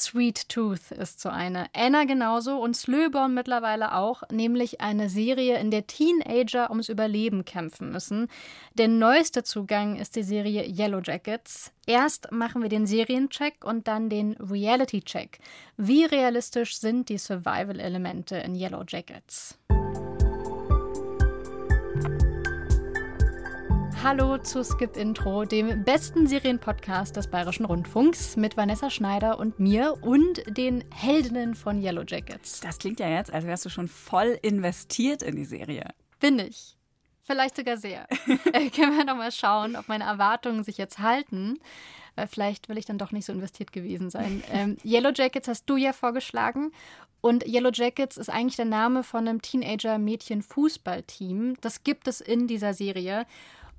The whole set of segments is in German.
Sweet Tooth ist so eine. Anna genauso und Slöborn mittlerweile auch, nämlich eine Serie, in der Teenager ums Überleben kämpfen müssen. Der neueste Zugang ist die Serie Yellow Jackets. Erst machen wir den Seriencheck und dann den Reality-Check. Wie realistisch sind die Survival-Elemente in Yellow Jackets? Hallo zu Skip Intro, dem besten Serienpodcast des Bayerischen Rundfunks mit Vanessa Schneider und mir und den Heldinnen von Yellow Jackets. Das klingt ja jetzt, als wärst du schon voll investiert in die Serie. Bin ich. Vielleicht sogar sehr. äh, können wir nochmal schauen, ob meine Erwartungen sich jetzt halten. Äh, vielleicht will ich dann doch nicht so investiert gewesen sein. Ähm, Yellow Jackets hast du ja vorgeschlagen. Und Yellow Jackets ist eigentlich der Name von einem Teenager-Mädchen-Fußballteam. Das gibt es in dieser Serie.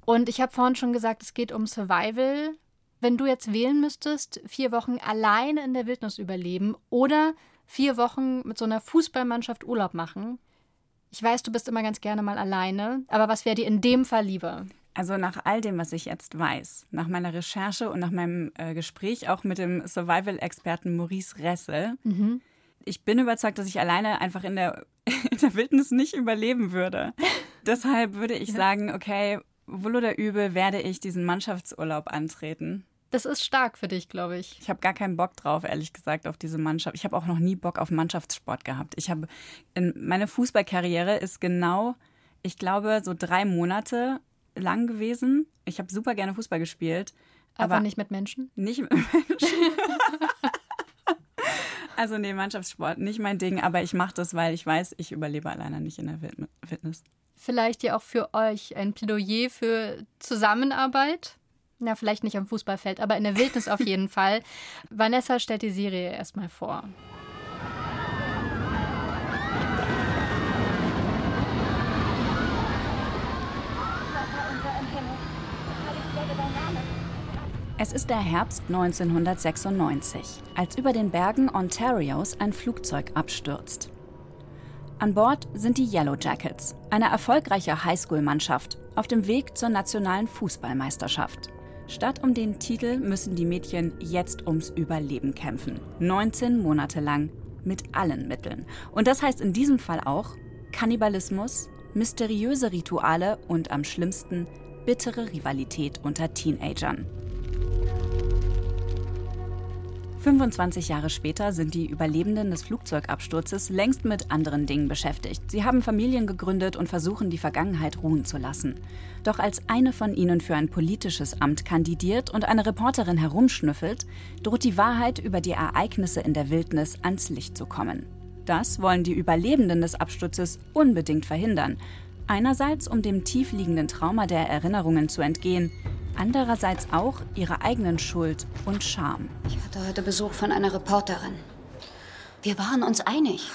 Und ich habe vorhin schon gesagt, es geht um Survival. Wenn du jetzt wählen müsstest, vier Wochen alleine in der Wildnis überleben oder vier Wochen mit so einer Fußballmannschaft Urlaub machen. Ich weiß, du bist immer ganz gerne mal alleine, aber was wäre dir in dem Fall lieber? Also nach all dem, was ich jetzt weiß, nach meiner Recherche und nach meinem äh, Gespräch auch mit dem Survival-Experten Maurice Ressel, mhm. ich bin überzeugt, dass ich alleine einfach in der, in der Wildnis nicht überleben würde. Deshalb würde ich sagen, okay, wohl oder übel werde ich diesen Mannschaftsurlaub antreten. Das ist stark für dich, glaube ich. Ich habe gar keinen Bock drauf, ehrlich gesagt, auf diese Mannschaft. Ich habe auch noch nie Bock auf Mannschaftssport gehabt. Ich habe meine Fußballkarriere ist genau, ich glaube, so drei Monate lang gewesen. Ich habe super gerne Fußball gespielt. Aber, aber nicht mit Menschen? Nicht mit Menschen. also nee, Mannschaftssport, nicht mein Ding, aber ich mache das, weil ich weiß, ich überlebe alleine nicht in der Fitness vielleicht ja auch für euch ein Plädoyer für Zusammenarbeit. Na, vielleicht nicht am Fußballfeld, aber in der Wildnis auf jeden Fall. Vanessa stellt die Serie erstmal vor. Es ist der Herbst 1996, als über den Bergen Ontarios ein Flugzeug abstürzt. An Bord sind die Yellow Jackets, eine erfolgreiche Highschool-Mannschaft, auf dem Weg zur nationalen Fußballmeisterschaft. Statt um den Titel müssen die Mädchen jetzt ums Überleben kämpfen. 19 Monate lang mit allen Mitteln. Und das heißt in diesem Fall auch Kannibalismus, mysteriöse Rituale und am schlimmsten bittere Rivalität unter Teenagern. 25 Jahre später sind die Überlebenden des Flugzeugabsturzes längst mit anderen Dingen beschäftigt. Sie haben Familien gegründet und versuchen, die Vergangenheit ruhen zu lassen. Doch als eine von ihnen für ein politisches Amt kandidiert und eine Reporterin herumschnüffelt, droht die Wahrheit über die Ereignisse in der Wildnis ans Licht zu kommen. Das wollen die Überlebenden des Absturzes unbedingt verhindern. Einerseits, um dem tiefliegenden Trauma der Erinnerungen zu entgehen, andererseits auch ihrer eigenen Schuld und Scham. Ich hatte heute Besuch von einer Reporterin. Wir waren uns einig.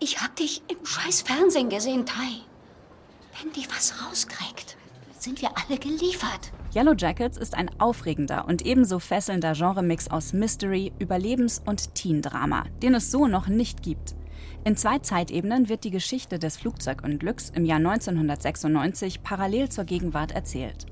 Ich hab dich im scheiß Fernsehen gesehen, Tai. Wenn die was rauskriegt, sind wir alle geliefert. Yellow Jackets ist ein aufregender und ebenso fesselnder Genremix aus Mystery, Überlebens- und Teen-Drama, den es so noch nicht gibt. In zwei Zeitebenen wird die Geschichte des Flugzeugunglücks im Jahr 1996 parallel zur Gegenwart erzählt.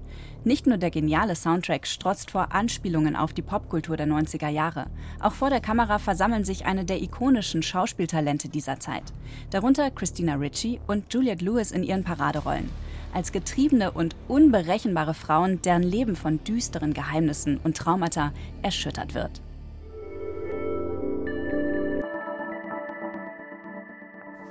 Nicht nur der geniale Soundtrack strotzt vor Anspielungen auf die Popkultur der 90er Jahre. Auch vor der Kamera versammeln sich eine der ikonischen Schauspieltalente dieser Zeit. Darunter Christina Ricci und Juliette Lewis in ihren Paraderollen. Als getriebene und unberechenbare Frauen, deren Leben von düsteren Geheimnissen und Traumata erschüttert wird.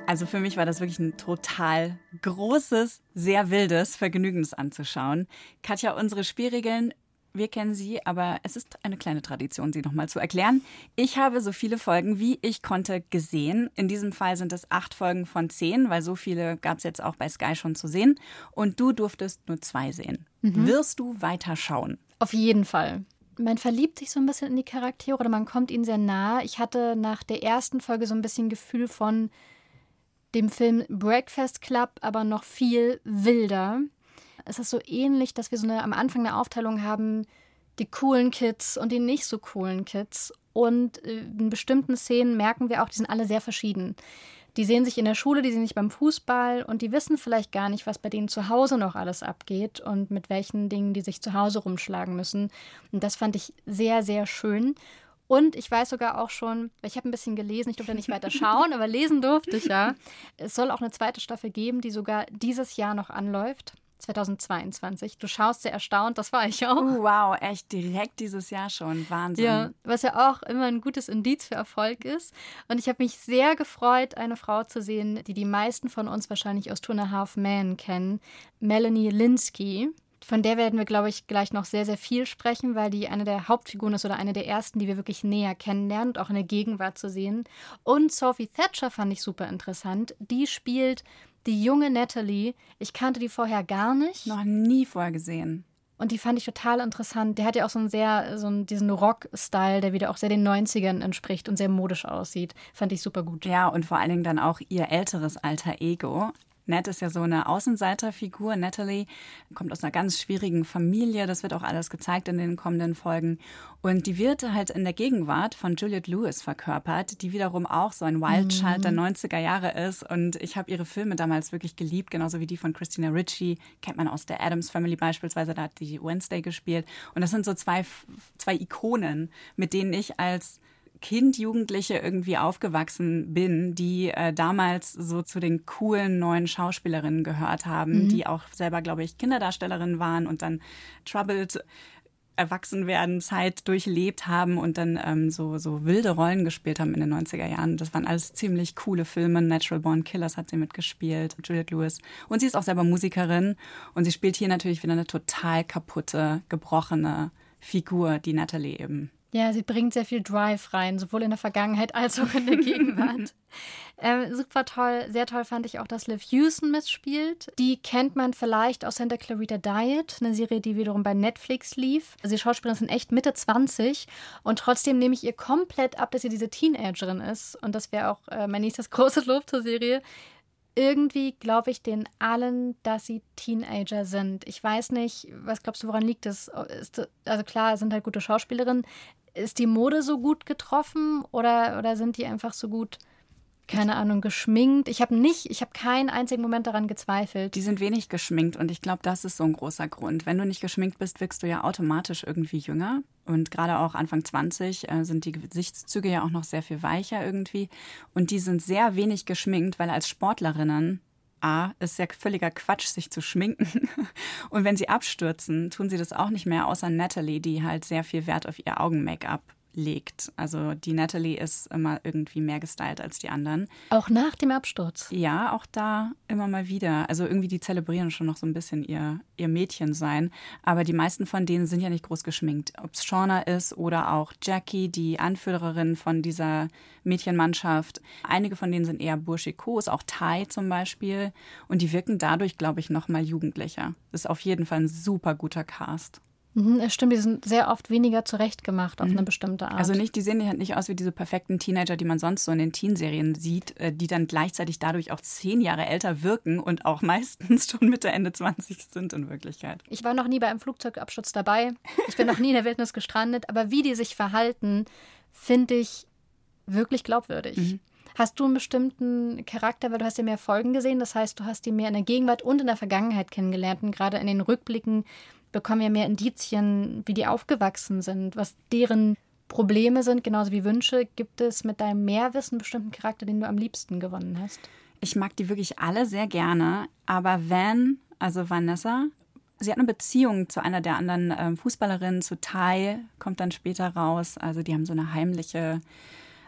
Also für mich war das wirklich ein total großes, sehr wildes Vergnügen, das anzuschauen. Katja, unsere Spielregeln, wir kennen sie, aber es ist eine kleine Tradition, sie nochmal zu erklären. Ich habe so viele Folgen, wie ich konnte, gesehen. In diesem Fall sind es acht Folgen von zehn, weil so viele gab es jetzt auch bei Sky schon zu sehen. Und du durftest nur zwei sehen. Mhm. Wirst du weiter schauen? Auf jeden Fall man verliebt sich so ein bisschen in die Charaktere oder man kommt ihnen sehr nah. Ich hatte nach der ersten Folge so ein bisschen Gefühl von, dem Film Breakfast Club aber noch viel wilder. Es ist so ähnlich, dass wir so eine, am Anfang eine Aufteilung haben, die coolen Kids und die nicht so coolen Kids. Und äh, in bestimmten Szenen merken wir auch, die sind alle sehr verschieden. Die sehen sich in der Schule, die sehen sich beim Fußball und die wissen vielleicht gar nicht, was bei denen zu Hause noch alles abgeht und mit welchen Dingen die sich zu Hause rumschlagen müssen. Und das fand ich sehr, sehr schön. Und ich weiß sogar auch schon, ich habe ein bisschen gelesen, ich durfte nicht weiter schauen, aber lesen durfte ich ja. Es soll auch eine zweite Staffel geben, die sogar dieses Jahr noch anläuft. 2022. Du schaust sehr erstaunt, das war ich auch. Uh, wow, echt direkt dieses Jahr schon. Wahnsinn. Ja, was ja auch immer ein gutes Indiz für Erfolg ist. Und ich habe mich sehr gefreut, eine Frau zu sehen, die die meisten von uns wahrscheinlich aus Two and a Half Men kennen, Melanie Linsky. Von der werden wir, glaube ich, gleich noch sehr, sehr viel sprechen, weil die eine der Hauptfiguren ist oder eine der ersten, die wir wirklich näher kennenlernen und auch in der Gegenwart zu sehen. Und Sophie Thatcher fand ich super interessant. Die spielt die junge Natalie, ich kannte die vorher gar nicht. Noch nie vorher gesehen. Und die fand ich total interessant. Der hat ja auch so einen sehr, so einen, diesen Rock-Style, der wieder auch sehr den 90ern entspricht und sehr modisch aussieht. Fand ich super gut. Ja, und vor allen Dingen dann auch ihr älteres alter Ego. Ned ist ja so eine Außenseiterfigur. Natalie kommt aus einer ganz schwierigen Familie. Das wird auch alles gezeigt in den kommenden Folgen. Und die wird halt in der Gegenwart von Juliette Lewis verkörpert, die wiederum auch so ein Wildchild mhm. der 90er Jahre ist. Und ich habe ihre Filme damals wirklich geliebt, genauso wie die von Christina Ritchie. Kennt man aus der Adams Family beispielsweise, da hat die Wednesday gespielt. Und das sind so zwei, zwei Ikonen, mit denen ich als Kind, Jugendliche irgendwie aufgewachsen bin, die äh, damals so zu den coolen neuen Schauspielerinnen gehört haben, mhm. die auch selber, glaube ich, Kinderdarstellerinnen waren und dann Troubled Erwachsenwerden Zeit durchlebt haben und dann ähm, so, so wilde Rollen gespielt haben in den 90er Jahren. Das waren alles ziemlich coole Filme. Natural Born Killers hat sie mitgespielt, Juliette Lewis. Und sie ist auch selber Musikerin und sie spielt hier natürlich wieder eine total kaputte, gebrochene Figur, die Natalie eben. Ja, sie bringt sehr viel Drive rein, sowohl in der Vergangenheit als auch in der Gegenwart. ähm, super toll, sehr toll fand ich auch, dass Liv Houston mitspielt. Die kennt man vielleicht aus Santa Clarita Diet, eine Serie, die wiederum bei Netflix lief. Also die Schauspielerin sind echt Mitte 20 und trotzdem nehme ich ihr komplett ab, dass sie diese Teenagerin ist. Und das wäre auch äh, mein nächstes großes Lob zur Serie irgendwie glaube ich den allen, dass sie Teenager sind. Ich weiß nicht, was glaubst du, woran liegt das? Also klar, sind halt gute Schauspielerinnen. Ist die Mode so gut getroffen oder, oder sind die einfach so gut keine Ahnung, geschminkt. Ich habe nicht, ich habe keinen einzigen Moment daran gezweifelt. Die sind wenig geschminkt und ich glaube, das ist so ein großer Grund. Wenn du nicht geschminkt bist, wirkst du ja automatisch irgendwie jünger. Und gerade auch Anfang 20 äh, sind die Gesichtszüge ja auch noch sehr viel weicher irgendwie. Und die sind sehr wenig geschminkt, weil als Sportlerinnen A, ist ja völliger Quatsch, sich zu schminken. Und wenn sie abstürzen, tun sie das auch nicht mehr, außer Natalie, die halt sehr viel Wert auf ihr Augen-Make-up legt. Also die Natalie ist immer irgendwie mehr gestylt als die anderen. Auch nach dem Absturz? Ja, auch da immer mal wieder. Also irgendwie die zelebrieren schon noch so ein bisschen ihr, ihr Mädchensein. Aber die meisten von denen sind ja nicht groß geschminkt. Ob es Shauna ist oder auch Jackie, die Anführerin von dieser Mädchenmannschaft. Einige von denen sind eher burschikos, auch Thai zum Beispiel. Und die wirken dadurch, glaube ich, noch mal jugendlicher. Das ist auf jeden Fall ein super guter Cast. Mhm, es stimmt, die sind sehr oft weniger zurechtgemacht auf mhm. eine bestimmte Art. Also nicht, die sehen halt nicht aus wie diese perfekten Teenager, die man sonst so in den Teenserien sieht, äh, die dann gleichzeitig dadurch auch zehn Jahre älter wirken und auch meistens schon Mitte, Ende 20 sind in Wirklichkeit. Ich war noch nie bei einem Flugzeugabsturz dabei. Ich bin noch nie in der Wildnis gestrandet, aber wie die sich verhalten, finde ich wirklich glaubwürdig. Mhm. Hast du einen bestimmten Charakter, weil du hast ja mehr Folgen gesehen, das heißt, du hast die mehr in der Gegenwart und in der Vergangenheit kennengelernt und gerade in den Rückblicken bekommen wir mehr Indizien, wie die aufgewachsen sind, was deren Probleme sind, genauso wie Wünsche. Gibt es mit deinem Mehrwissen bestimmten Charakter, den du am liebsten gewonnen hast? Ich mag die wirklich alle sehr gerne, aber Van, also Vanessa, sie hat eine Beziehung zu einer der anderen äh, Fußballerinnen, zu Tai, kommt dann später raus. Also die haben so eine heimliche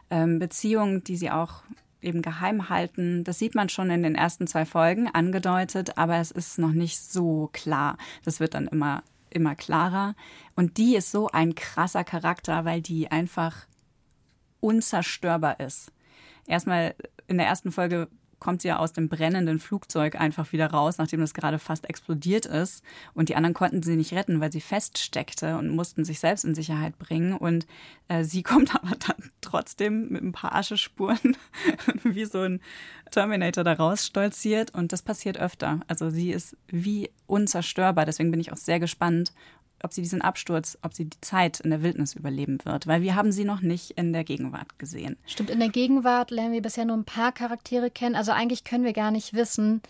ähm, Beziehung, die sie auch eben geheim halten. Das sieht man schon in den ersten zwei Folgen angedeutet, aber es ist noch nicht so klar. Das wird dann immer, immer klarer. Und die ist so ein krasser Charakter, weil die einfach unzerstörbar ist. Erstmal in der ersten Folge kommt sie ja aus dem brennenden Flugzeug einfach wieder raus, nachdem das gerade fast explodiert ist. Und die anderen konnten sie nicht retten, weil sie feststeckte und mussten sich selbst in Sicherheit bringen. Und äh, sie kommt aber dann trotzdem mit ein paar Aschespuren wie so ein Terminator da raus stolziert. Und das passiert öfter. Also sie ist wie unzerstörbar. Deswegen bin ich auch sehr gespannt, ob sie diesen Absturz, ob sie die Zeit in der Wildnis überleben wird, weil wir haben sie noch nicht in der Gegenwart gesehen. Stimmt, in der Gegenwart lernen wir bisher nur ein paar Charaktere kennen. Also eigentlich können wir gar nicht wissen,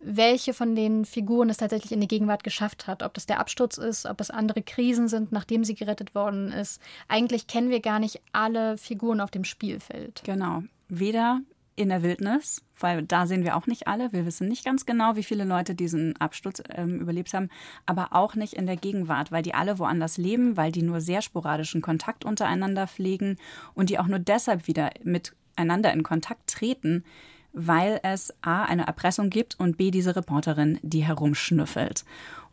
welche von den Figuren es tatsächlich in die Gegenwart geschafft hat. Ob das der Absturz ist, ob es andere Krisen sind, nachdem sie gerettet worden ist. Eigentlich kennen wir gar nicht alle Figuren auf dem Spielfeld. Genau. Weder in der Wildnis, weil da sehen wir auch nicht alle. Wir wissen nicht ganz genau, wie viele Leute diesen Absturz ähm, überlebt haben, aber auch nicht in der Gegenwart, weil die alle woanders leben, weil die nur sehr sporadischen Kontakt untereinander pflegen und die auch nur deshalb wieder miteinander in Kontakt treten, weil es A, eine Erpressung gibt und B, diese Reporterin, die herumschnüffelt.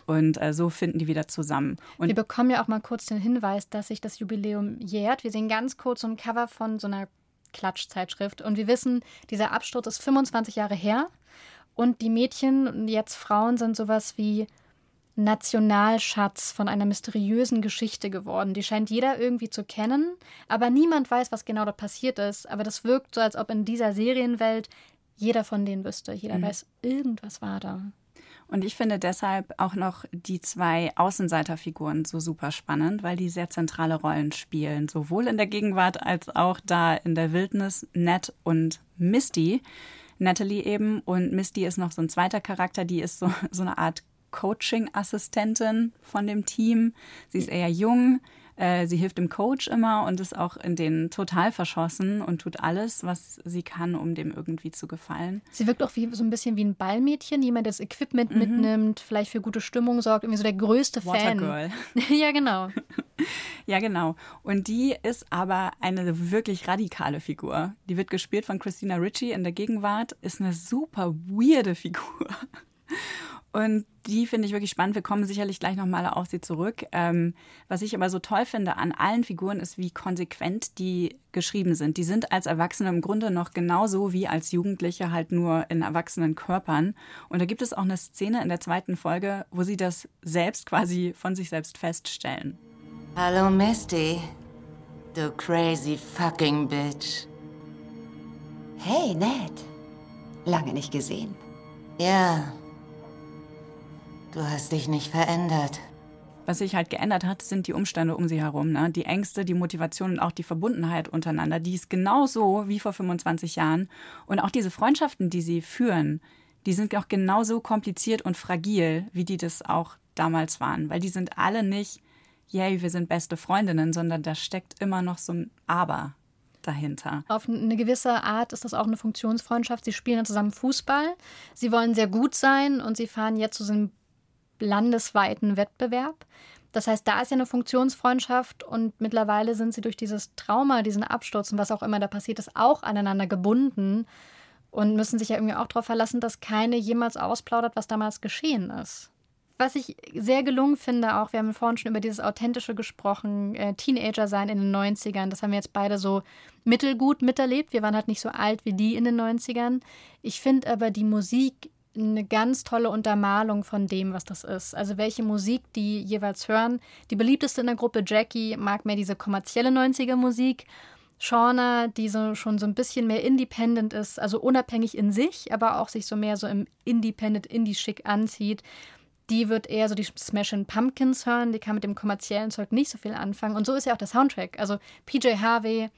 Und äh, so finden die wieder zusammen. Und wir bekommen ja auch mal kurz den Hinweis, dass sich das Jubiläum jährt. Wir sehen ganz kurz so ein Cover von so einer Klatschzeitschrift. Und wir wissen, dieser Absturz ist 25 Jahre her. Und die Mädchen, jetzt Frauen, sind sowas wie Nationalschatz von einer mysteriösen Geschichte geworden. Die scheint jeder irgendwie zu kennen, aber niemand weiß, was genau da passiert ist. Aber das wirkt so, als ob in dieser Serienwelt jeder von denen wüsste. Jeder mhm. weiß, irgendwas war da. Und ich finde deshalb auch noch die zwei Außenseiterfiguren so super spannend, weil die sehr zentrale Rollen spielen, sowohl in der Gegenwart als auch da in der Wildnis, Ned und Misty. Natalie eben und Misty ist noch so ein zweiter Charakter, die ist so, so eine Art Coaching-Assistentin von dem Team. Sie ist eher jung, äh, sie hilft dem Coach immer und ist auch in denen total verschossen und tut alles, was sie kann, um dem irgendwie zu gefallen. Sie wirkt auch wie, so ein bisschen wie ein Ballmädchen, jemand, der das Equipment mhm. mitnimmt, vielleicht für gute Stimmung sorgt, irgendwie so der größte Fan. Watergirl. ja, genau. ja, genau. Und die ist aber eine wirklich radikale Figur. Die wird gespielt von Christina Ritchie in der Gegenwart, ist eine super weirde Figur. Und die finde ich wirklich spannend. Wir kommen sicherlich gleich nochmal auf sie zurück. Ähm, was ich aber so toll finde an allen Figuren ist, wie konsequent die geschrieben sind. Die sind als Erwachsene im Grunde noch genauso wie als Jugendliche, halt nur in erwachsenen Körpern. Und da gibt es auch eine Szene in der zweiten Folge, wo sie das selbst quasi von sich selbst feststellen. Hallo Misty, du crazy fucking bitch. Hey Ned, lange nicht gesehen. Ja, Du hast dich nicht verändert. Was sich halt geändert hat, sind die Umstände um sie herum. Ne? Die Ängste, die Motivation und auch die Verbundenheit untereinander. Die ist genauso wie vor 25 Jahren. Und auch diese Freundschaften, die sie führen, die sind auch genauso kompliziert und fragil, wie die das auch damals waren. Weil die sind alle nicht, yay, wir sind beste Freundinnen, sondern da steckt immer noch so ein Aber dahinter. Auf eine gewisse Art ist das auch eine Funktionsfreundschaft. Sie spielen zusammen Fußball. Sie wollen sehr gut sein und sie fahren jetzt zu so einem landesweiten Wettbewerb. Das heißt, da ist ja eine Funktionsfreundschaft und mittlerweile sind sie durch dieses Trauma, diesen Absturz und was auch immer da passiert ist, auch aneinander gebunden und müssen sich ja irgendwie auch darauf verlassen, dass keine jemals ausplaudert, was damals geschehen ist. Was ich sehr gelungen finde, auch, wir haben vorhin schon über dieses Authentische gesprochen, äh, Teenager sein in den 90ern, das haben wir jetzt beide so mittelgut miterlebt. Wir waren halt nicht so alt wie die in den 90ern. Ich finde aber die Musik eine ganz tolle Untermalung von dem, was das ist. Also welche Musik die jeweils hören. Die beliebteste in der Gruppe Jackie mag mehr diese kommerzielle 90er Musik. Shauna, die so, schon so ein bisschen mehr independent ist, also unabhängig in sich, aber auch sich so mehr so im Independent Indie-Schick anzieht. Die wird eher so die Smashing Pumpkins hören, die kann mit dem kommerziellen Zeug nicht so viel anfangen. Und so ist ja auch der Soundtrack. Also PJ Harvey,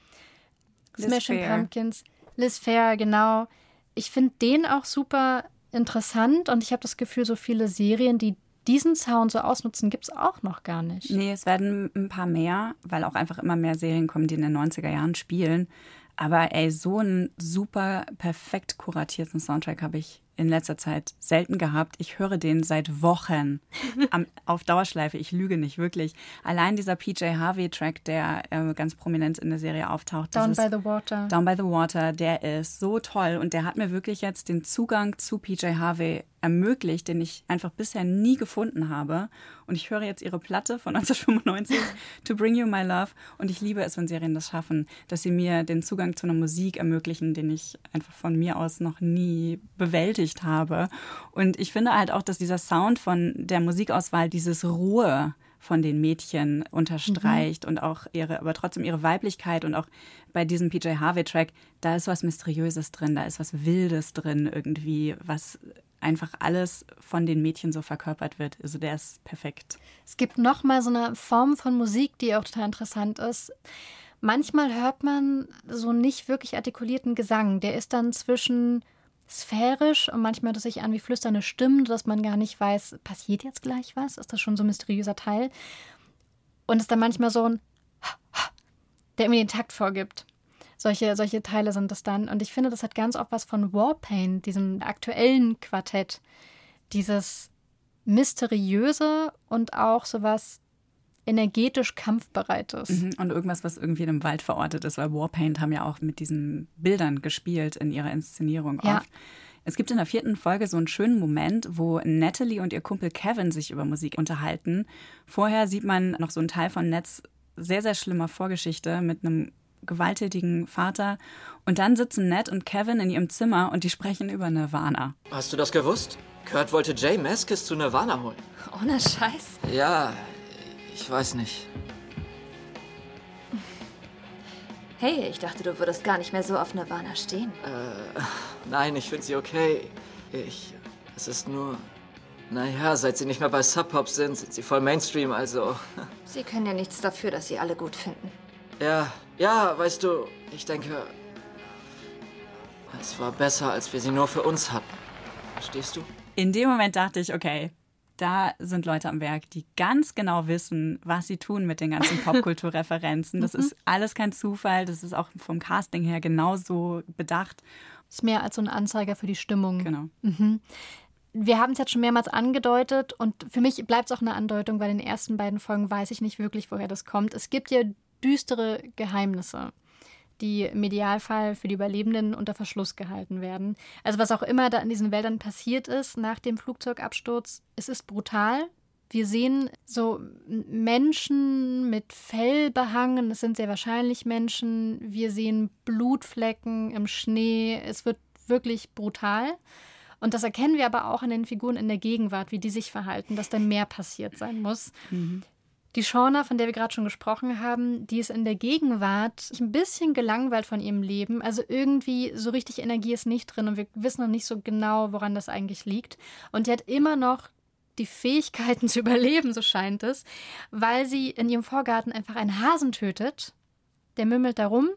Smashing Pumpkins, Liz Fair, genau. Ich finde den auch super interessant und ich habe das Gefühl, so viele Serien, die diesen Sound so ausnutzen, gibt es auch noch gar nicht. Nee, es werden ein paar mehr, weil auch einfach immer mehr Serien kommen, die in den 90er Jahren spielen. Aber ey, so einen super perfekt kuratierten Soundtrack habe ich in letzter Zeit selten gehabt. Ich höre den seit Wochen am, auf Dauerschleife. Ich lüge nicht, wirklich. Allein dieser PJ Harvey-Track, der äh, ganz prominent in der Serie auftaucht. Down by the Water. Down by the Water, der ist so toll. Und der hat mir wirklich jetzt den Zugang zu PJ Harvey ermöglicht, den ich einfach bisher nie gefunden habe. Und ich höre jetzt ihre Platte von 1995, To Bring You My Love. Und ich liebe es, wenn Serien das schaffen, dass sie mir den Zugang zu einer Musik ermöglichen, den ich einfach von mir aus noch nie bewältigt habe. Und ich finde halt auch, dass dieser Sound von der Musikauswahl, dieses Ruhe, von den Mädchen unterstreicht mhm. und auch ihre, aber trotzdem ihre Weiblichkeit und auch bei diesem PJ Harvey Track, da ist was Mysteriöses drin, da ist was Wildes drin irgendwie, was einfach alles von den Mädchen so verkörpert wird. Also der ist perfekt. Es gibt noch mal so eine Form von Musik, die auch total interessant ist. Manchmal hört man so nicht wirklich artikulierten Gesang. Der ist dann zwischen sphärisch und manchmal hört es sich an wie flüsternde Stimmen, dass man gar nicht weiß, passiert jetzt gleich was? Ist das schon so ein mysteriöser Teil? Und ist dann manchmal so ein, der irgendwie den Takt vorgibt. Solche, solche Teile sind das dann. Und ich finde, das hat ganz oft was von Warpaint, diesem aktuellen Quartett. Dieses mysteriöse und auch sowas energetisch kampfbereites. Mhm, und irgendwas, was irgendwie in einem Wald verortet ist, weil Warpaint haben ja auch mit diesen Bildern gespielt in ihrer Inszenierung ja. oft. Es gibt in der vierten Folge so einen schönen Moment, wo Natalie und ihr Kumpel Kevin sich über Musik unterhalten. Vorher sieht man noch so einen Teil von Nets sehr, sehr schlimmer Vorgeschichte mit einem gewalttätigen Vater. Und dann sitzen Ned und Kevin in ihrem Zimmer und die sprechen über Nirvana. Hast du das gewusst? Kurt wollte Jay Maskis zu Nirvana holen. Ohne Scheiß? Ja, ich weiß nicht. Hey, ich dachte, du würdest gar nicht mehr so auf Nirvana stehen. Äh, nein, ich finde sie okay. Ich. Es ist nur. Naja, seit sie nicht mehr bei Sub Pop sind, sind sie voll Mainstream, also. Sie können ja nichts dafür, dass sie alle gut finden. Ja, ja, weißt du, ich denke. Es war besser, als wir sie nur für uns hatten. Verstehst du? In dem Moment dachte ich, okay, da sind Leute am Werk, die ganz genau wissen, was sie tun mit den ganzen Popkulturreferenzen. Das ist alles kein Zufall. Das ist auch vom Casting her genauso bedacht. Ist mehr als so ein Anzeiger für die Stimmung. Genau. Mhm. Wir haben es jetzt schon mehrmals angedeutet und für mich bleibt es auch eine Andeutung, weil in den ersten beiden Folgen weiß ich nicht wirklich, woher das kommt. Es gibt ja düstere Geheimnisse die im Idealfall für die Überlebenden unter Verschluss gehalten werden. Also was auch immer da in diesen Wäldern passiert ist nach dem Flugzeugabsturz, es ist brutal. Wir sehen so Menschen mit Fell behangen, es sind sehr wahrscheinlich Menschen. Wir sehen Blutflecken im Schnee. Es wird wirklich brutal. Und das erkennen wir aber auch an den Figuren in der Gegenwart, wie die sich verhalten, dass da mehr passiert sein muss. Mhm. Die Shauna, von der wir gerade schon gesprochen haben, die ist in der Gegenwart ein bisschen gelangweilt von ihrem Leben. Also irgendwie so richtig Energie ist nicht drin und wir wissen noch nicht so genau, woran das eigentlich liegt. Und die hat immer noch die Fähigkeiten zu überleben, so scheint es, weil sie in ihrem Vorgarten einfach einen Hasen tötet. Der mümmelt da rum.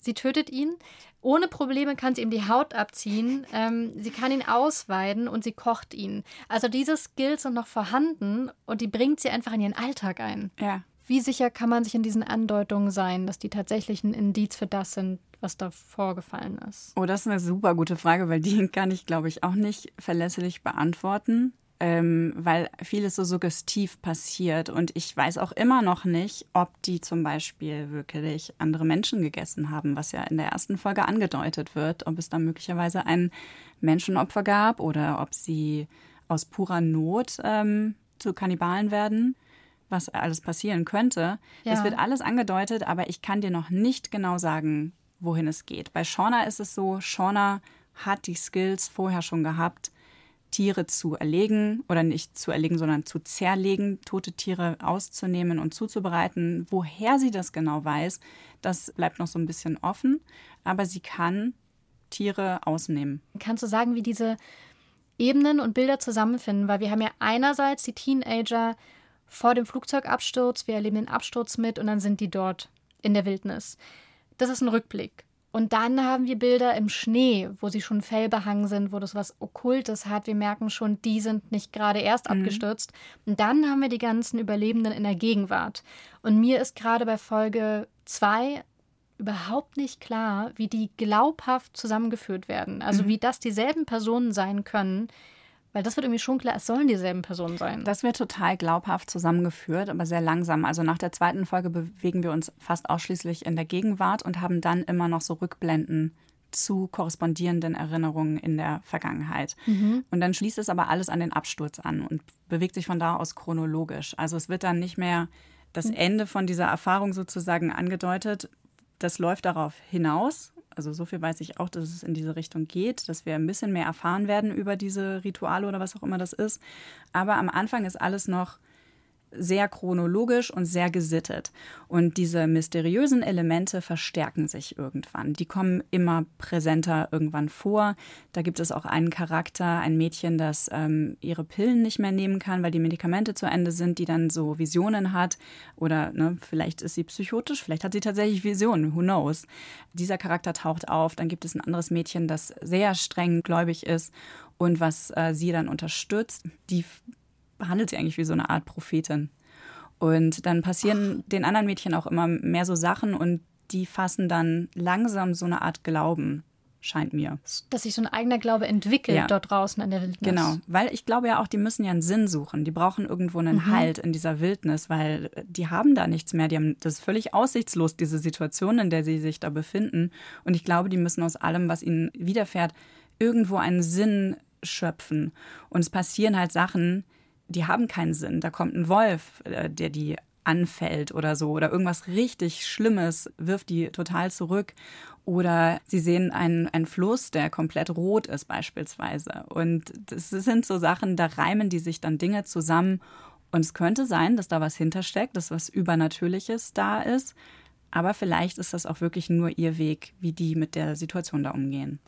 Sie tötet ihn ohne Probleme kann sie ihm die Haut abziehen, ähm, sie kann ihn ausweiden und sie kocht ihn. Also diese Skills sind noch vorhanden und die bringt sie einfach in ihren Alltag ein. Ja. Wie sicher kann man sich in diesen Andeutungen sein, dass die tatsächlich ein Indiz für das sind, was da vorgefallen ist? Oh, das ist eine super gute Frage, weil die kann ich, glaube ich, auch nicht verlässlich beantworten ähm, weil vieles so suggestiv passiert. Und ich weiß auch immer noch nicht, ob die zum Beispiel wirklich andere Menschen gegessen haben, was ja in der ersten Folge angedeutet wird, ob es da möglicherweise ein Menschenopfer gab oder ob sie aus purer Not ähm, zu Kannibalen werden was alles passieren könnte. Ja. Das wird alles angedeutet, aber ich kann dir noch nicht genau sagen, wohin es geht. Bei Shauna ist es so, Shauna hat die Skills vorher schon gehabt, Tiere zu erlegen oder nicht zu erlegen, sondern zu zerlegen, tote Tiere auszunehmen und zuzubereiten. Woher sie das genau weiß, das bleibt noch so ein bisschen offen, aber sie kann Tiere ausnehmen. Kannst du sagen, wie diese Ebenen und Bilder zusammenfinden? Weil wir haben ja einerseits die Teenager vor dem Flugzeugabsturz, wir erleben den Absturz mit und dann sind die dort in der Wildnis. Das ist ein Rückblick. Und dann haben wir Bilder im Schnee, wo sie schon fellbehangen sind, wo das was Okkultes hat. Wir merken schon, die sind nicht gerade erst mhm. abgestürzt. Und dann haben wir die ganzen Überlebenden in der Gegenwart. Und mir ist gerade bei Folge 2 überhaupt nicht klar, wie die glaubhaft zusammengeführt werden. Also mhm. wie das dieselben Personen sein können, weil das wird irgendwie schon klar, es sollen dieselben Personen sein. Das wird total glaubhaft zusammengeführt, aber sehr langsam. Also nach der zweiten Folge bewegen wir uns fast ausschließlich in der Gegenwart und haben dann immer noch so Rückblenden zu korrespondierenden Erinnerungen in der Vergangenheit. Mhm. Und dann schließt es aber alles an den Absturz an und bewegt sich von da aus chronologisch. Also es wird dann nicht mehr das mhm. Ende von dieser Erfahrung sozusagen angedeutet. Das läuft darauf hinaus also so viel weiß ich auch, dass es in diese Richtung geht, dass wir ein bisschen mehr erfahren werden über diese Rituale oder was auch immer das ist. Aber am Anfang ist alles noch sehr chronologisch und sehr gesittet. Und diese mysteriösen Elemente verstärken sich irgendwann. Die kommen immer präsenter irgendwann vor. Da gibt es auch einen Charakter, ein Mädchen, das ähm, ihre Pillen nicht mehr nehmen kann, weil die Medikamente zu Ende sind, die dann so Visionen hat. Oder ne, vielleicht ist sie psychotisch, vielleicht hat sie tatsächlich Visionen, who knows. Dieser Charakter taucht auf. Dann gibt es ein anderes Mädchen, das sehr streng gläubig ist und was äh, sie dann unterstützt. Die behandelt sie eigentlich wie so eine Art Prophetin. Und dann passieren Ach. den anderen Mädchen auch immer mehr so Sachen und die fassen dann langsam so eine Art Glauben, scheint mir. Dass sich so ein eigener Glaube entwickelt ja. dort draußen an der Wildnis. Genau, weil ich glaube ja auch, die müssen ja einen Sinn suchen. Die brauchen irgendwo einen mhm. Halt in dieser Wildnis, weil die haben da nichts mehr. Die haben, das ist völlig aussichtslos, diese Situation, in der sie sich da befinden. Und ich glaube, die müssen aus allem, was ihnen widerfährt, irgendwo einen Sinn schöpfen. Und es passieren halt Sachen, die haben keinen Sinn. Da kommt ein Wolf, äh, der die anfällt oder so oder irgendwas richtig Schlimmes wirft die total zurück oder sie sehen einen, einen Fluss, der komplett rot ist beispielsweise. Und das sind so Sachen, da reimen die sich dann Dinge zusammen und es könnte sein, dass da was hintersteckt, dass was Übernatürliches da ist. Aber vielleicht ist das auch wirklich nur ihr Weg, wie die mit der Situation da umgehen.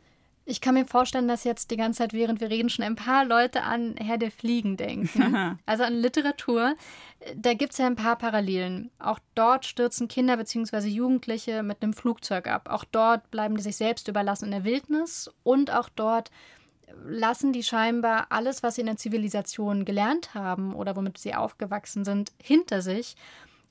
Ich kann mir vorstellen, dass jetzt die ganze Zeit, während wir reden, schon ein paar Leute an Herr der Fliegen denken. also an Literatur. Da gibt es ja ein paar Parallelen. Auch dort stürzen Kinder bzw. Jugendliche mit einem Flugzeug ab. Auch dort bleiben die sich selbst überlassen in der Wildnis. Und auch dort lassen die scheinbar alles, was sie in der Zivilisation gelernt haben oder womit sie aufgewachsen sind, hinter sich.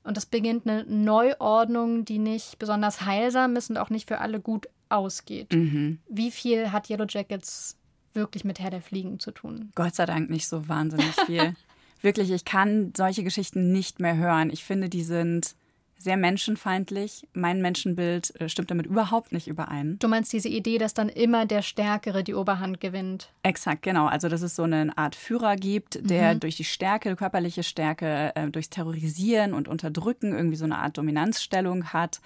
Und es beginnt eine Neuordnung, die nicht besonders heilsam ist und auch nicht für alle gut ausgeht. Mhm. Wie viel hat Yellow Jackets wirklich mit Herr der Fliegen zu tun? Gott sei Dank nicht so wahnsinnig viel. wirklich, ich kann solche Geschichten nicht mehr hören. Ich finde, die sind sehr menschenfeindlich. Mein Menschenbild äh, stimmt damit überhaupt nicht überein. Du meinst diese Idee, dass dann immer der Stärkere die Oberhand gewinnt? Exakt, genau. Also, dass es so eine Art Führer gibt, der mhm. durch die Stärke, körperliche Stärke, äh, durchs Terrorisieren und Unterdrücken irgendwie so eine Art Dominanzstellung hat.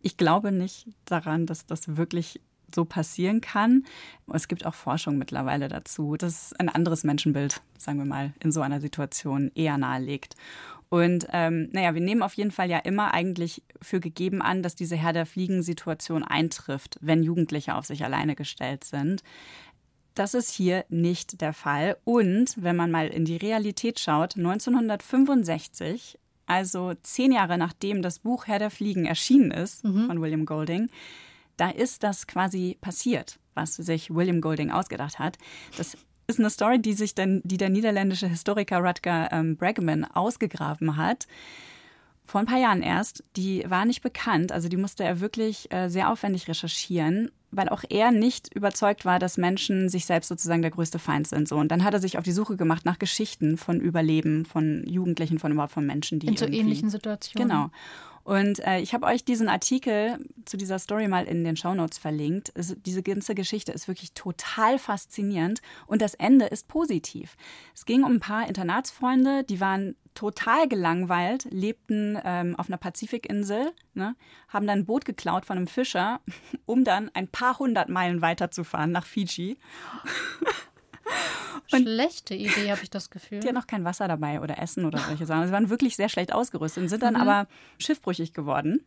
Ich glaube nicht daran, dass das wirklich so passieren kann. Es gibt auch Forschung mittlerweile dazu, dass ein anderes Menschenbild, sagen wir mal, in so einer Situation eher nahelegt. Und ähm, naja, wir nehmen auf jeden Fall ja immer eigentlich für gegeben an, dass diese Herr der Fliegen-Situation eintrifft, wenn Jugendliche auf sich alleine gestellt sind. Das ist hier nicht der Fall. Und wenn man mal in die Realität schaut, 1965 also zehn Jahre nachdem das Buch Herr der Fliegen erschienen ist mhm. von William Golding, da ist das quasi passiert, was sich William Golding ausgedacht hat. Das ist eine Story, die sich dann, die der niederländische Historiker Rutger ähm, Bregman ausgegraben hat. Vor ein paar Jahren erst. Die war nicht bekannt, also die musste er wirklich äh, sehr aufwendig recherchieren weil auch er nicht überzeugt war, dass Menschen sich selbst sozusagen der größte Feind sind. So. Und dann hat er sich auf die Suche gemacht nach Geschichten von Überleben, von Jugendlichen, von überhaupt von Menschen, die. In so ähnlichen Situationen. Genau. Und äh, ich habe euch diesen Artikel zu dieser Story mal in den Shownotes verlinkt. Es, diese ganze Geschichte ist wirklich total faszinierend und das Ende ist positiv. Es ging um ein paar Internatsfreunde, die waren total gelangweilt, lebten ähm, auf einer Pazifikinsel, ne, haben dann ein Boot geklaut von einem Fischer, um dann ein paar hundert Meilen weiterzufahren nach Fiji. Schlechte Idee, habe ich das Gefühl. Die hatten noch kein Wasser dabei oder Essen oder solche Sachen. Sie waren wirklich sehr schlecht ausgerüstet und sind dann mhm. aber schiffbrüchig geworden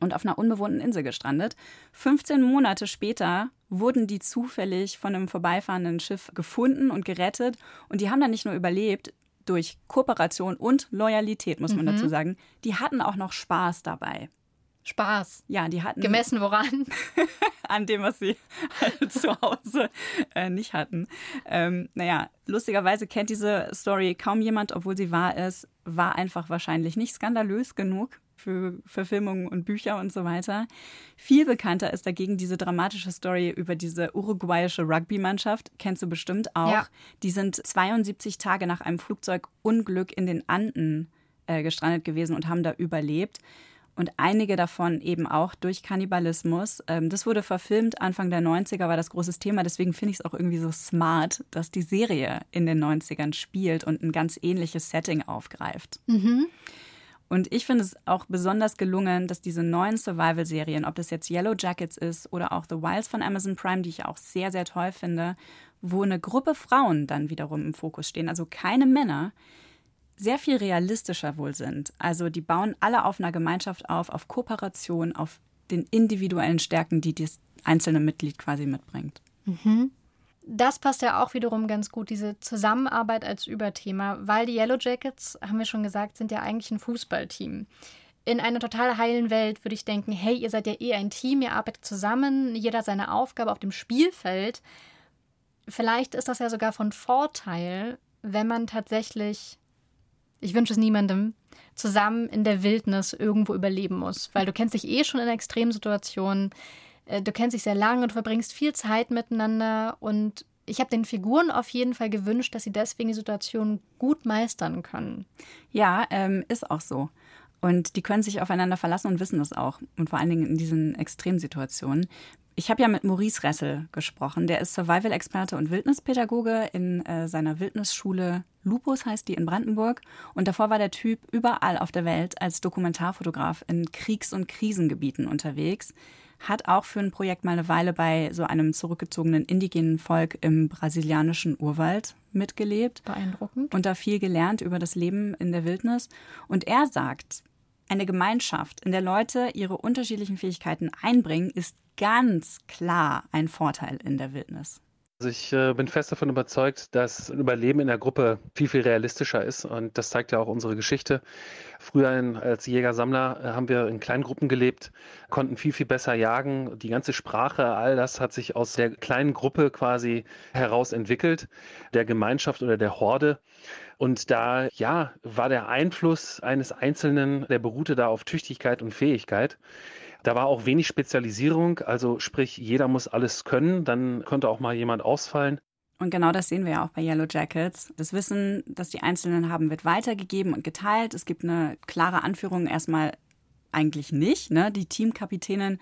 und auf einer unbewohnten Insel gestrandet. 15 Monate später wurden die zufällig von einem vorbeifahrenden Schiff gefunden und gerettet. Und die haben dann nicht nur überlebt durch Kooperation und Loyalität, muss man mhm. dazu sagen. Die hatten auch noch Spaß dabei. Spaß. Ja, die hatten. Gemessen woran? an dem, was sie halt zu Hause äh, nicht hatten. Ähm, naja, lustigerweise kennt diese Story kaum jemand, obwohl sie wahr ist, war einfach wahrscheinlich nicht skandalös genug für Verfilmungen und Bücher und so weiter. Viel bekannter ist dagegen diese dramatische Story über diese uruguayische Rugby-Mannschaft. Kennst du bestimmt auch. Ja. Die sind 72 Tage nach einem Flugzeugunglück in den Anden äh, gestrandet gewesen und haben da überlebt und einige davon eben auch durch Kannibalismus. Ähm, das wurde verfilmt, Anfang der 90er war das großes Thema, deswegen finde ich es auch irgendwie so smart, dass die Serie in den 90ern spielt und ein ganz ähnliches Setting aufgreift. Mhm. Und ich finde es auch besonders gelungen, dass diese neuen Survival-Serien, ob das jetzt Yellow Jackets ist oder auch The Wilds von Amazon Prime, die ich auch sehr, sehr toll finde, wo eine Gruppe Frauen dann wiederum im Fokus stehen, also keine Männer, sehr viel realistischer wohl sind. Also die bauen alle auf einer Gemeinschaft auf, auf Kooperation, auf den individuellen Stärken, die das einzelne Mitglied quasi mitbringt. Mhm. Das passt ja auch wiederum ganz gut, diese Zusammenarbeit als Überthema, weil die Yellow Jackets, haben wir schon gesagt, sind ja eigentlich ein Fußballteam. In einer total heilen Welt würde ich denken, hey, ihr seid ja eh ein Team, ihr arbeitet zusammen, jeder seine Aufgabe auf dem Spielfeld. Vielleicht ist das ja sogar von Vorteil, wenn man tatsächlich, ich wünsche es niemandem, zusammen in der Wildnis irgendwo überleben muss. Weil du kennst dich eh schon in Extremsituationen. Äh, du kennst dich sehr lange und verbringst viel Zeit miteinander. Und ich habe den Figuren auf jeden Fall gewünscht, dass sie deswegen die Situation gut meistern können. Ja, ähm, ist auch so. Und die können sich aufeinander verlassen und wissen das auch. Und vor allen Dingen in diesen Extremsituationen. Ich habe ja mit Maurice Ressel gesprochen. Der ist Survival-Experte und Wildnispädagoge in äh, seiner Wildnisschule Lupus, heißt die in Brandenburg. Und davor war der Typ überall auf der Welt als Dokumentarfotograf in Kriegs- und Krisengebieten unterwegs hat auch für ein Projekt mal eine Weile bei so einem zurückgezogenen indigenen Volk im brasilianischen Urwald mitgelebt. Beeindruckend. Und da viel gelernt über das Leben in der Wildnis. Und er sagt, eine Gemeinschaft, in der Leute ihre unterschiedlichen Fähigkeiten einbringen, ist ganz klar ein Vorteil in der Wildnis. Also ich äh, bin fest davon überzeugt, dass ein Überleben in der Gruppe viel, viel realistischer ist. Und das zeigt ja auch unsere Geschichte. Früher in, als Jäger-Sammler äh, haben wir in kleinen Gruppen gelebt, konnten viel, viel besser jagen. Die ganze Sprache, all das hat sich aus der kleinen Gruppe quasi heraus entwickelt, der Gemeinschaft oder der Horde. Und da, ja, war der Einfluss eines Einzelnen, der beruhte da auf Tüchtigkeit und Fähigkeit. Da war auch wenig Spezialisierung, also sprich, jeder muss alles können, dann konnte auch mal jemand ausfallen. Und genau das sehen wir ja auch bei Yellow Jackets. Das Wissen, das die Einzelnen haben, wird weitergegeben und geteilt. Es gibt eine klare Anführung erstmal eigentlich nicht. Ne? Die Teamkapitänin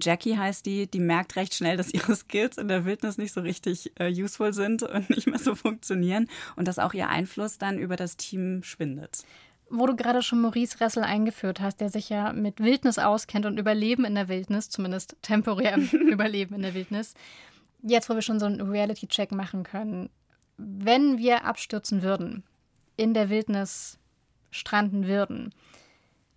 Jackie heißt die, die merkt recht schnell, dass ihre Skills in der Wildnis nicht so richtig äh, useful sind und nicht mehr so funktionieren und dass auch ihr Einfluss dann über das Team schwindet. Wo du gerade schon Maurice Ressel eingeführt hast, der sich ja mit Wildnis auskennt und Überleben in der Wildnis, zumindest temporär Überleben in der Wildnis. Jetzt, wo wir schon so einen Reality-Check machen können, wenn wir abstürzen würden, in der Wildnis stranden würden,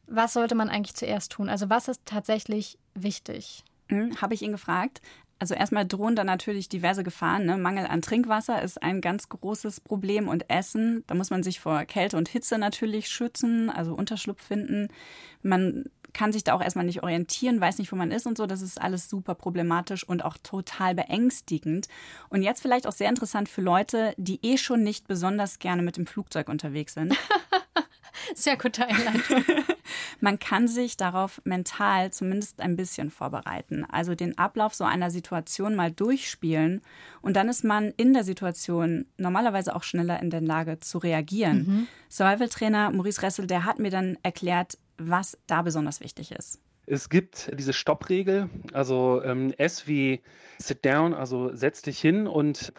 was sollte man eigentlich zuerst tun? Also was ist tatsächlich wichtig? Hm, Habe ich ihn gefragt. Also erstmal drohen da natürlich diverse Gefahren. Ne? Mangel an Trinkwasser ist ein ganz großes Problem und Essen. Da muss man sich vor Kälte und Hitze natürlich schützen, also Unterschlupf finden. Man kann sich da auch erstmal nicht orientieren, weiß nicht, wo man ist und so. Das ist alles super problematisch und auch total beängstigend. Und jetzt vielleicht auch sehr interessant für Leute, die eh schon nicht besonders gerne mit dem Flugzeug unterwegs sind. Sehr gute Einleitung. Man kann sich darauf mental zumindest ein bisschen vorbereiten. Also den Ablauf so einer Situation mal durchspielen und dann ist man in der Situation normalerweise auch schneller in der Lage zu reagieren. Mhm. Survival-Trainer Maurice Ressel, der hat mir dann erklärt, was da besonders wichtig ist. Es gibt diese Stoppregel, also ähm, S wie sit down, also setz dich hin und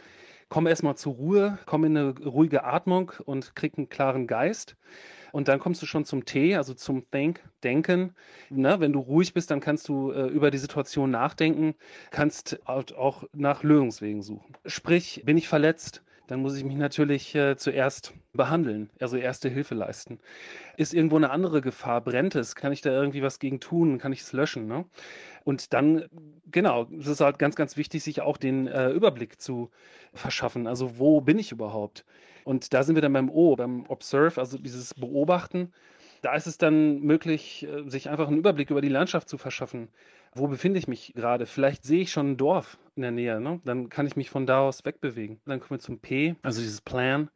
komm erstmal zur Ruhe, komm in eine ruhige Atmung und krieg einen klaren Geist. Und dann kommst du schon zum T, also zum Think, Denken. Na, wenn du ruhig bist, dann kannst du äh, über die Situation nachdenken, kannst auch nach Lösungswegen suchen. Sprich, bin ich verletzt? dann muss ich mich natürlich äh, zuerst behandeln, also erste Hilfe leisten. Ist irgendwo eine andere Gefahr? Brennt es? Kann ich da irgendwie was gegen tun? Kann ich es löschen? Ne? Und dann, genau, es ist halt ganz, ganz wichtig, sich auch den äh, Überblick zu verschaffen. Also wo bin ich überhaupt? Und da sind wir dann beim O, beim Observe, also dieses Beobachten. Da ist es dann möglich, äh, sich einfach einen Überblick über die Landschaft zu verschaffen. Wo befinde ich mich gerade? Vielleicht sehe ich schon ein Dorf in der Nähe. Ne? Dann kann ich mich von da aus wegbewegen. Dann kommen wir zum P, also dieses Plan.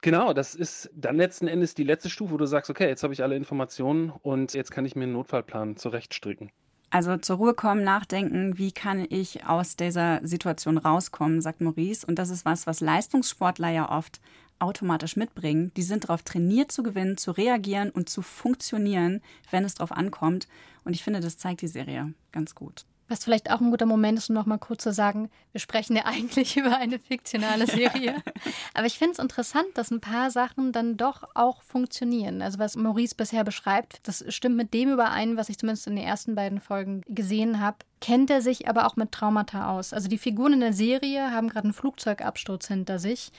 Genau, das ist dann letzten Endes die letzte Stufe, wo du sagst, okay, jetzt habe ich alle Informationen und jetzt kann ich mir einen Notfallplan zurechtstricken. Also zur Ruhe kommen, nachdenken, wie kann ich aus dieser Situation rauskommen, sagt Maurice. Und das ist was, was Leistungssportler ja oft automatisch mitbringen. Die sind darauf trainiert zu gewinnen, zu reagieren und zu funktionieren, wenn es darauf ankommt. Und ich finde, das zeigt die Serie ganz gut. Was vielleicht auch ein guter Moment ist, um noch mal kurz zu sagen, wir sprechen ja eigentlich über eine fiktionale Serie. Aber ich finde es interessant, dass ein paar Sachen dann doch auch funktionieren. Also was Maurice bisher beschreibt, das stimmt mit dem überein, was ich zumindest in den ersten beiden Folgen gesehen habe. Kennt er sich aber auch mit Traumata aus. Also die Figuren in der Serie haben gerade einen Flugzeugabsturz hinter sich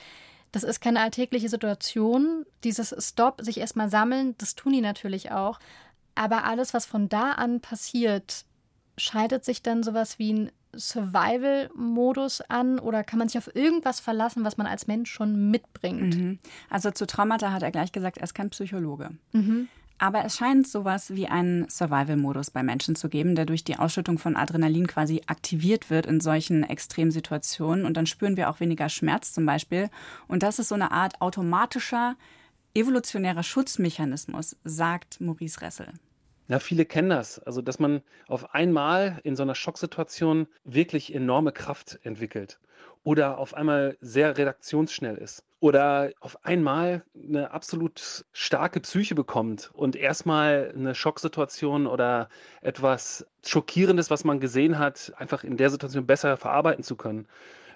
Das ist keine alltägliche Situation. Dieses Stop, sich erstmal sammeln, das tun die natürlich auch. Aber alles, was von da an passiert, schaltet sich dann sowas wie ein Survival-Modus an oder kann man sich auf irgendwas verlassen, was man als Mensch schon mitbringt? Mhm. Also zu Traumata hat er gleich gesagt, er ist kein Psychologe. Mhm. Aber es scheint sowas wie einen Survival-Modus bei Menschen zu geben, der durch die Ausschüttung von Adrenalin quasi aktiviert wird in solchen Extremsituationen. Und dann spüren wir auch weniger Schmerz zum Beispiel. Und das ist so eine Art automatischer, evolutionärer Schutzmechanismus, sagt Maurice Ressel. Ja, viele kennen das. Also, dass man auf einmal in so einer Schocksituation wirklich enorme Kraft entwickelt oder auf einmal sehr redaktionsschnell ist oder auf einmal eine absolut starke Psyche bekommt und erstmal eine Schocksituation oder etwas Schockierendes, was man gesehen hat, einfach in der Situation besser verarbeiten zu können.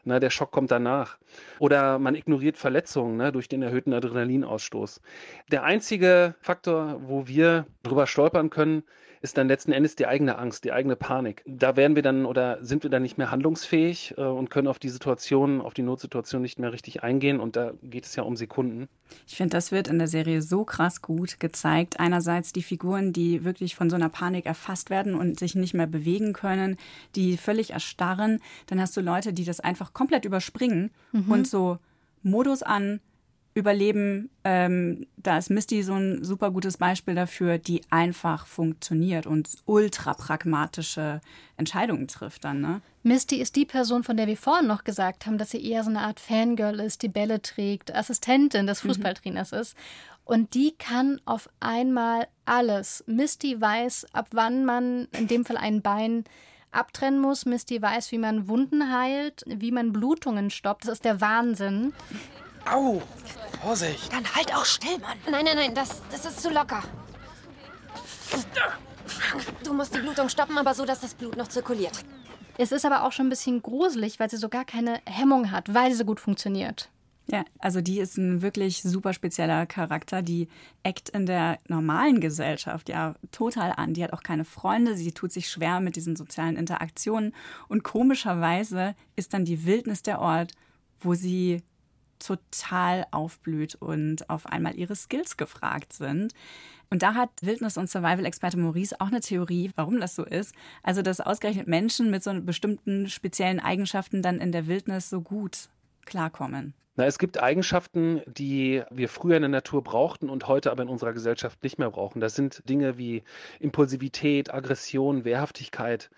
Ne, der Schock kommt danach. Oder man ignoriert Verletzungen ne, durch den erhöhten Adrenalinausstoß. Der einzige Faktor, wo wir drüber stolpern können, ist dann letzten Endes die eigene Angst, die eigene Panik. Da werden wir dann oder sind wir dann nicht mehr handlungsfähig äh, und können auf die Situation, auf die Notsituation nicht mehr richtig eingehen. Und da geht es ja um Sekunden. Ich finde, das wird in der Serie so krass gut gezeigt. Einerseits die Figuren, die wirklich von so einer Panik erfasst werden und sich nicht mehr bewegen können, die völlig erstarren. Dann hast du Leute, die das einfach komplett überspringen mhm. und so Modus an, Überleben, ähm, da ist Misty so ein super gutes Beispiel dafür, die einfach funktioniert und ultra pragmatische Entscheidungen trifft dann, ne? Misty ist die Person, von der wir vorhin noch gesagt haben, dass sie eher so eine Art Fangirl ist, die Bälle trägt, Assistentin des mhm. Fußballtrainers mhm. ist. Und die kann auf einmal alles. Misty weiß, ab wann man in dem Fall ein Bein abtrennen muss. Misty weiß, wie man Wunden heilt, wie man Blutungen stoppt. Das ist der Wahnsinn. Au! Vorsicht! Dann halt auch still, Mann. Nein, nein, nein, das, das ist zu locker. Du musst die Blutung stoppen, aber so, dass das Blut noch zirkuliert. Es ist aber auch schon ein bisschen gruselig, weil sie so gar keine Hemmung hat, weil sie so gut funktioniert. Ja, also die ist ein wirklich super spezieller Charakter. Die eckt in der normalen Gesellschaft ja total an. Die hat auch keine Freunde, sie tut sich schwer mit diesen sozialen Interaktionen. Und komischerweise ist dann die Wildnis der Ort, wo sie total aufblüht und auf einmal ihre Skills gefragt sind. Und da hat Wildnis- und Survival-Experte Maurice auch eine Theorie, warum das so ist. Also, dass ausgerechnet Menschen mit so bestimmten speziellen Eigenschaften dann in der Wildnis so gut klarkommen. Na, es gibt Eigenschaften, die wir früher in der Natur brauchten und heute aber in unserer Gesellschaft nicht mehr brauchen. Das sind Dinge wie Impulsivität, Aggression, Wehrhaftigkeit,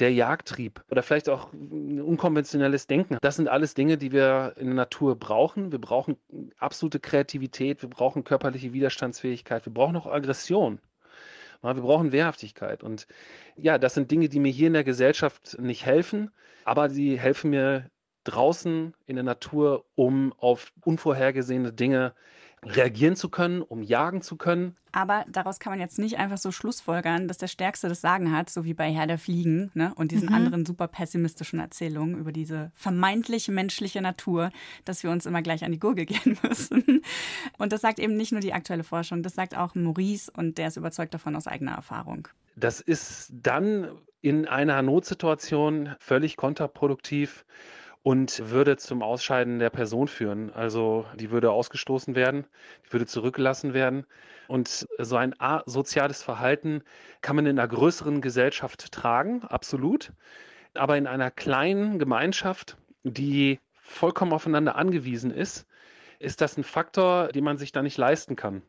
der Jagdtrieb oder vielleicht auch unkonventionelles Denken. Das sind alles Dinge, die wir in der Natur brauchen. Wir brauchen absolute Kreativität, wir brauchen körperliche Widerstandsfähigkeit, wir brauchen auch Aggression. Wir brauchen Wehrhaftigkeit. Und ja, das sind Dinge, die mir hier in der Gesellschaft nicht helfen, aber sie helfen mir draußen in der Natur, um auf unvorhergesehene Dinge reagieren zu können, um jagen zu können. Aber daraus kann man jetzt nicht einfach so schlussfolgern, dass der Stärkste das Sagen hat, so wie bei Herr der Fliegen ne? und diesen mhm. anderen super pessimistischen Erzählungen über diese vermeintliche menschliche Natur, dass wir uns immer gleich an die Gurgel gehen müssen. Und das sagt eben nicht nur die aktuelle Forschung, das sagt auch Maurice und der ist überzeugt davon aus eigener Erfahrung. Das ist dann in einer Notsituation völlig kontraproduktiv und würde zum Ausscheiden der Person führen. Also die würde ausgestoßen werden, die würde zurückgelassen werden. Und so ein asoziales Verhalten kann man in einer größeren Gesellschaft tragen, absolut. Aber in einer kleinen Gemeinschaft, die vollkommen aufeinander angewiesen ist, ist das ein Faktor, den man sich da nicht leisten kann.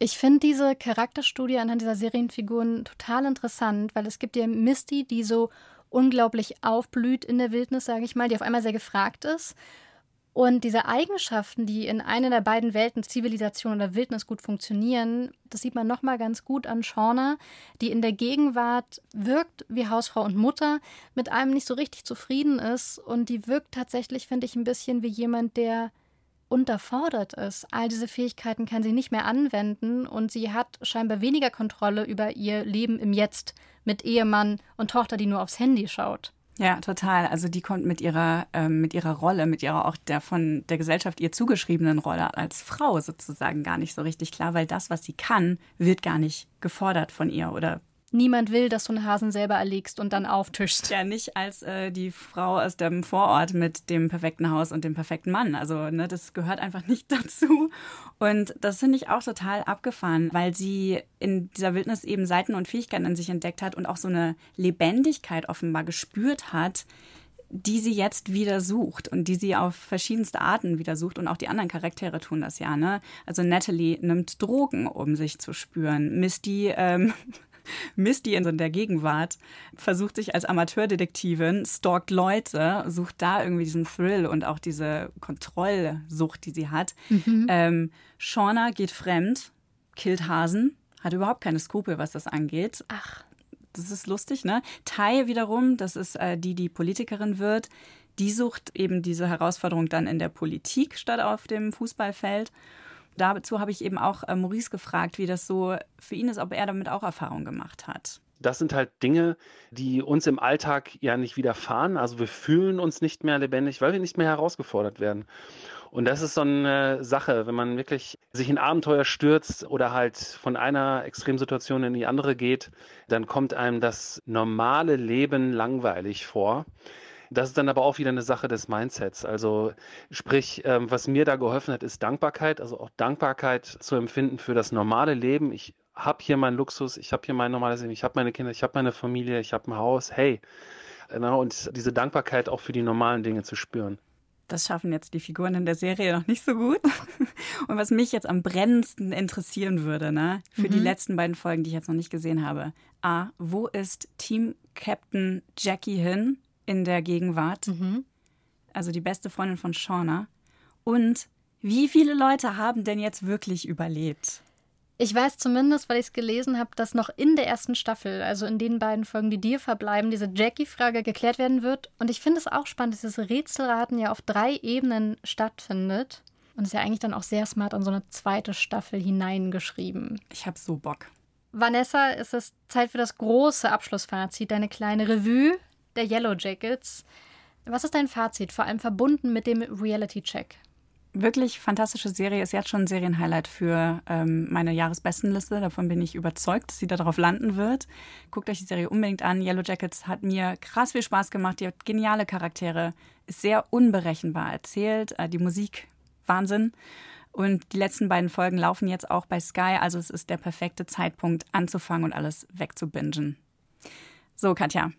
Ich finde diese Charakterstudie anhand dieser Serienfiguren total interessant, weil es gibt ja Misty, die so unglaublich aufblüht in der Wildnis, sage ich mal, die auf einmal sehr gefragt ist. Und diese Eigenschaften, die in einer der beiden Welten, Zivilisation oder Wildnis, gut funktionieren, das sieht man nochmal ganz gut an Shauna, die in der Gegenwart wirkt wie Hausfrau und Mutter, mit einem nicht so richtig zufrieden ist. Und die wirkt tatsächlich, finde ich, ein bisschen wie jemand, der unterfordert ist. All diese Fähigkeiten kann sie nicht mehr anwenden und sie hat scheinbar weniger Kontrolle über ihr Leben im Jetzt mit Ehemann und Tochter, die nur aufs Handy schaut. Ja, total. Also die kommt mit ihrer, ähm, mit ihrer Rolle, mit ihrer auch der von der Gesellschaft ihr zugeschriebenen Rolle als Frau sozusagen gar nicht so richtig klar, weil das, was sie kann, wird gar nicht gefordert von ihr oder niemand will, dass du einen Hasen selber erlegst und dann auftischst. Ja, nicht als äh, die Frau aus dem Vorort mit dem perfekten Haus und dem perfekten Mann. Also, ne, das gehört einfach nicht dazu. Und das finde ich auch total abgefahren, weil sie in dieser Wildnis eben Seiten und Fähigkeiten in sich entdeckt hat und auch so eine Lebendigkeit offenbar gespürt hat, die sie jetzt wieder sucht und die sie auf verschiedenste Arten wieder sucht. Und auch die anderen Charaktere tun das ja. Ne? Also Natalie nimmt Drogen, um sich zu spüren. Misty ähm, Misty in der Gegenwart versucht sich als Amateurdetektivin, stalkt Leute, sucht da irgendwie diesen Thrill und auch diese Kontrollsucht, die sie hat. Mhm. Ähm, Shauna geht fremd, killt Hasen, hat überhaupt keine Skrupel, was das angeht. Ach. Das ist lustig, ne? Tai wiederum, das ist äh, die, die Politikerin wird, die sucht eben diese Herausforderung dann in der Politik statt auf dem Fußballfeld dazu habe ich eben auch äh, Maurice gefragt, wie das so für ihn ist, ob er damit auch Erfahrung gemacht hat. Das sind halt Dinge, die uns im Alltag ja nicht widerfahren. Also wir fühlen uns nicht mehr lebendig, weil wir nicht mehr herausgefordert werden. Und das ist so eine Sache, wenn man wirklich sich in Abenteuer stürzt oder halt von einer Extremsituation in die andere geht, dann kommt einem das normale Leben langweilig vor. Das ist dann aber auch wieder eine Sache des Mindsets. Also sprich, ähm, was mir da geholfen hat, ist Dankbarkeit, also auch Dankbarkeit zu empfinden für das normale Leben. Ich habe hier meinen Luxus, ich habe hier mein normales Leben, ich habe meine Kinder, ich habe meine Familie, ich habe ein Haus. Hey, genau, und diese Dankbarkeit auch für die normalen Dinge zu spüren. Das schaffen jetzt die Figuren in der Serie noch nicht so gut. Und was mich jetzt am brennendsten interessieren würde, ne, für mhm. die letzten beiden Folgen, die ich jetzt noch nicht gesehen habe. A, wo ist Team Captain Jackie hin? In der Gegenwart. Mhm. Also die beste Freundin von Shauna. Und wie viele Leute haben denn jetzt wirklich überlebt? Ich weiß zumindest, weil ich es gelesen habe, dass noch in der ersten Staffel, also in den beiden Folgen, die dir verbleiben, diese Jackie-Frage geklärt werden wird. Und ich finde es auch spannend, dass dieses Rätselraten ja auf drei Ebenen stattfindet. Und ist ja eigentlich dann auch sehr smart an so eine zweite Staffel hineingeschrieben. Ich habe so Bock. Vanessa, es ist Zeit für das große Abschlussfazit, deine kleine Revue der Yellow Jackets. Was ist dein Fazit, vor allem verbunden mit dem Reality-Check? Wirklich fantastische Serie, ist jetzt schon ein Serienhighlight für ähm, meine Jahresbestenliste. Davon bin ich überzeugt, dass sie darauf landen wird. Guckt euch die Serie unbedingt an. Yellow Jackets hat mir krass viel Spaß gemacht. Die hat geniale Charaktere, ist sehr unberechenbar erzählt. Äh, die Musik, Wahnsinn. Und die letzten beiden Folgen laufen jetzt auch bei Sky. Also es ist der perfekte Zeitpunkt anzufangen und alles wegzubingen. So, Katja,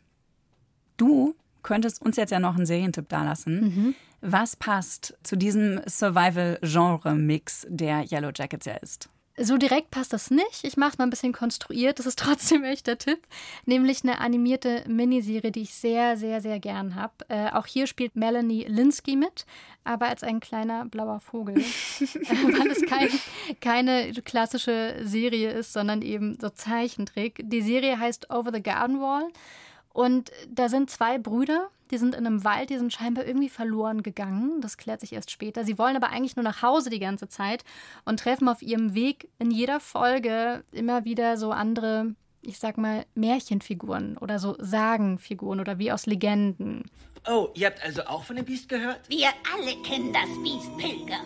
Du könntest uns jetzt ja noch einen Serientipp dalassen. Mhm. Was passt zu diesem Survival-Genre-Mix, der Yellow Jackets ja ist? So direkt passt das nicht. Ich mache es mal ein bisschen konstruiert. Das ist trotzdem echt der Tipp. Nämlich eine animierte Miniserie, die ich sehr, sehr, sehr gern habe. Äh, auch hier spielt Melanie Linsky mit, aber als ein kleiner blauer Vogel. weil es kein, keine klassische Serie ist, sondern eben so Zeichentrick. Die Serie heißt Over the Garden Wall. Und da sind zwei Brüder, die sind in einem Wald, die sind scheinbar irgendwie verloren gegangen. Das klärt sich erst später. Sie wollen aber eigentlich nur nach Hause die ganze Zeit und treffen auf ihrem Weg in jeder Folge immer wieder so andere, ich sag mal, Märchenfiguren oder so Sagenfiguren oder wie aus Legenden. Oh, ihr habt also auch von dem Biest gehört? Wir alle kennen das Biest Pilger.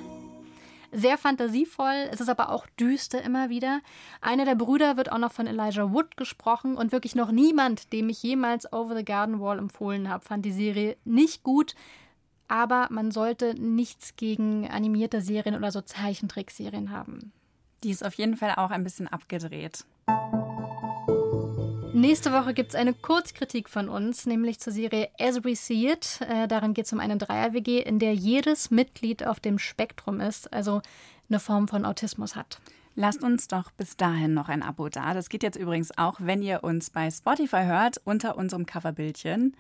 Sehr fantasievoll, es ist aber auch düster immer wieder. Einer der Brüder wird auch noch von Elijah Wood gesprochen und wirklich noch niemand, dem ich jemals Over the Garden Wall empfohlen habe, fand die Serie nicht gut. Aber man sollte nichts gegen animierte Serien oder so Zeichentrickserien haben. Die ist auf jeden Fall auch ein bisschen abgedreht. Nächste Woche gibt es eine Kurzkritik von uns, nämlich zur Serie As We See It. Äh, darin geht es um eine Dreier-WG, in der jedes Mitglied auf dem Spektrum ist, also eine Form von Autismus hat. Lasst uns doch bis dahin noch ein Abo da. Das geht jetzt übrigens auch, wenn ihr uns bei Spotify hört, unter unserem Coverbildchen.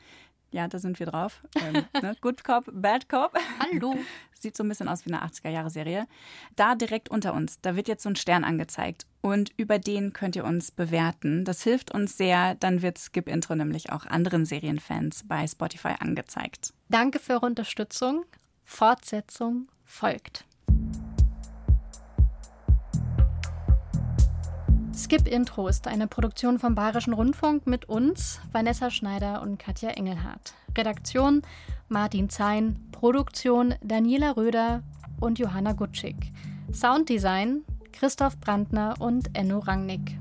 Ja, da sind wir drauf. Ähm, ne? Good Cop, Bad Cop. Hallo. Sieht so ein bisschen aus wie eine 80er-Jahre-Serie. Da direkt unter uns, da wird jetzt so ein Stern angezeigt. Und über den könnt ihr uns bewerten. Das hilft uns sehr. Dann wird Skip Intro nämlich auch anderen Serienfans bei Spotify angezeigt. Danke für eure Unterstützung. Fortsetzung folgt. Skip Intro ist eine Produktion vom Bayerischen Rundfunk mit uns, Vanessa Schneider und Katja Engelhardt. Redaktion Martin Zein, Produktion Daniela Röder und Johanna Gutschig. Sounddesign Christoph Brandner und Enno Rangnick.